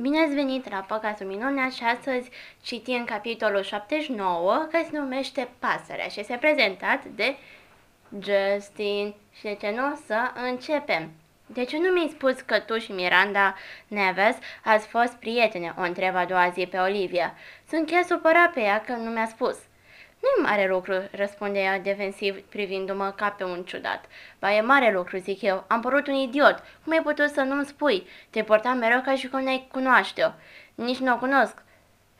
Bine ați venit la Păcatul Minunea și astăzi citim capitolul 79 care se numește Pasărea și este prezentat de Justin. Și de ce nu o să începem? De ce nu mi-ai spus că tu și Miranda Neves ați fost prietene? O întreba a doua zi pe Olivia. Sunt chiar supărat pe ea că nu mi-a spus. Nu e mare lucru, răspunde ea defensiv privindu-mă ca pe un ciudat. Ba, e mare lucru, zic eu. Am părut un idiot. Cum ai putut să nu-mi spui? Te porta mereu ca și cum ne cunoaște-o. Nici nu o cunosc,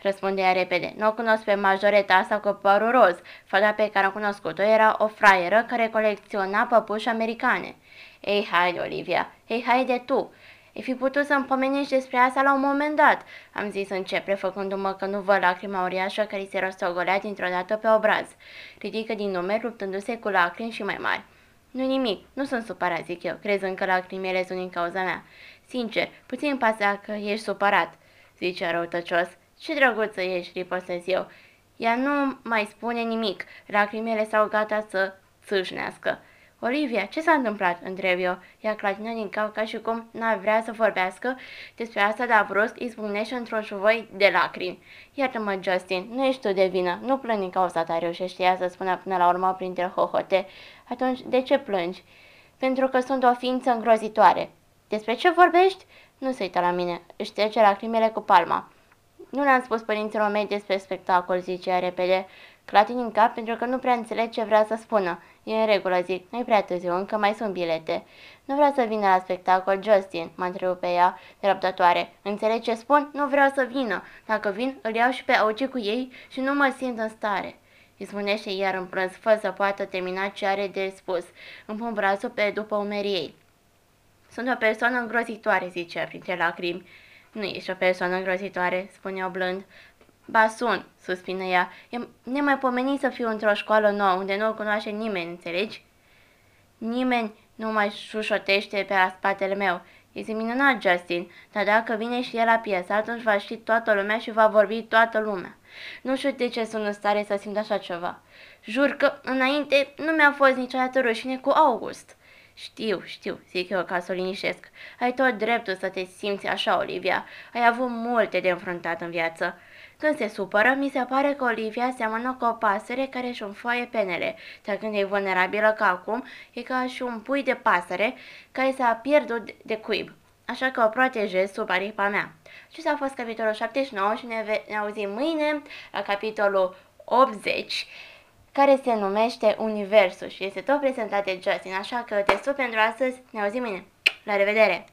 răspunde ea repede. Nu o cunosc pe majoreta asta cu părul roz. Fata pe care am cunoscut-o era o fraieră care colecționa păpuși americane. Ei, haide, Olivia, ei, haide tu. Ai fi putut să-mi pomenești despre asta la un moment dat, am zis încet, prefăcându-mă că nu văd lacrima uriașă care se rostogolea dintr-o dată pe obraz. Ridică din numer, luptându-se cu lacrimi și mai mari. Nu nimic, nu sunt supărat, zic eu, crezând că lacrimile sunt din cauza mea. Sincer, puțin pasă că ești supărat, zice răutăcios. Ce drăguță ești, ripostez eu. Ea nu mai spune nimic, lacrimile s-au gata să țâșnească. Olivia, ce s-a întâmplat?" întreb eu. Ea clatină din cap ca și cum n-ar vrea să vorbească despre asta, dar brusc izbucnește într-un șuvoi de lacrimi. Iartă-mă, Justin, nu ești tu de vină. Nu plângi din cauza ta, reușește ea să spună până la urmă printre hohote. Atunci, de ce plângi? Pentru că sunt o ființă îngrozitoare. Despre ce vorbești? Nu se uită la mine. Își trece lacrimile cu palma. Nu le-am spus părinților mei despre spectacol, zice ea repede. Clatin în cap pentru că nu prea înțeleg ce vrea să spună. E în regulă, zic, nu-i prea târziu, încă mai sunt bilete. Nu vrea să vină la spectacol, Justin, mă întrerupe pe ea, răbdătoare. Înțeleg ce spun? Nu vreau să vină. Dacă vin, îl iau și pe auci cu ei și nu mă simt în stare. Îi spunește iar în plâns, fără să poată termina ce are de spus. Îmi pun brațul pe după umerii ei. Sunt o persoană îngrozitoare, zicea printre lacrimi. Nu ești o persoană îngrozitoare, spune-o blând. Ba sunt, suspină ea. E nemaipomenit să fiu într-o școală nouă, unde nu o cunoaște nimeni, înțelegi? Nimeni nu mai șușotește pe la spatele meu. Este minunat, Justin, dar dacă vine și el la piesă, atunci va ști toată lumea și va vorbi toată lumea. Nu știu de ce sunt în stare să simt așa ceva. Jur că înainte nu mi-a fost niciodată rușine cu August. Știu, știu, zic eu ca să o linișesc. Ai tot dreptul să te simți așa, Olivia. Ai avut multe de înfruntat în viață. Când se supără, mi se pare că Olivia seamănă cu o pasăre care își înfoaie penele, dar când e vulnerabilă ca acum, e ca și un pui de pasăre care s-a pierdut de cuib. Așa că o protejez sub aripa mea. Acesta a fost capitolul 79 și ne, ne auzim mâine la capitolul 80 care se numește Universul și este tot prezentat de Justin, așa că te pentru astăzi, ne auzim mâine. La revedere!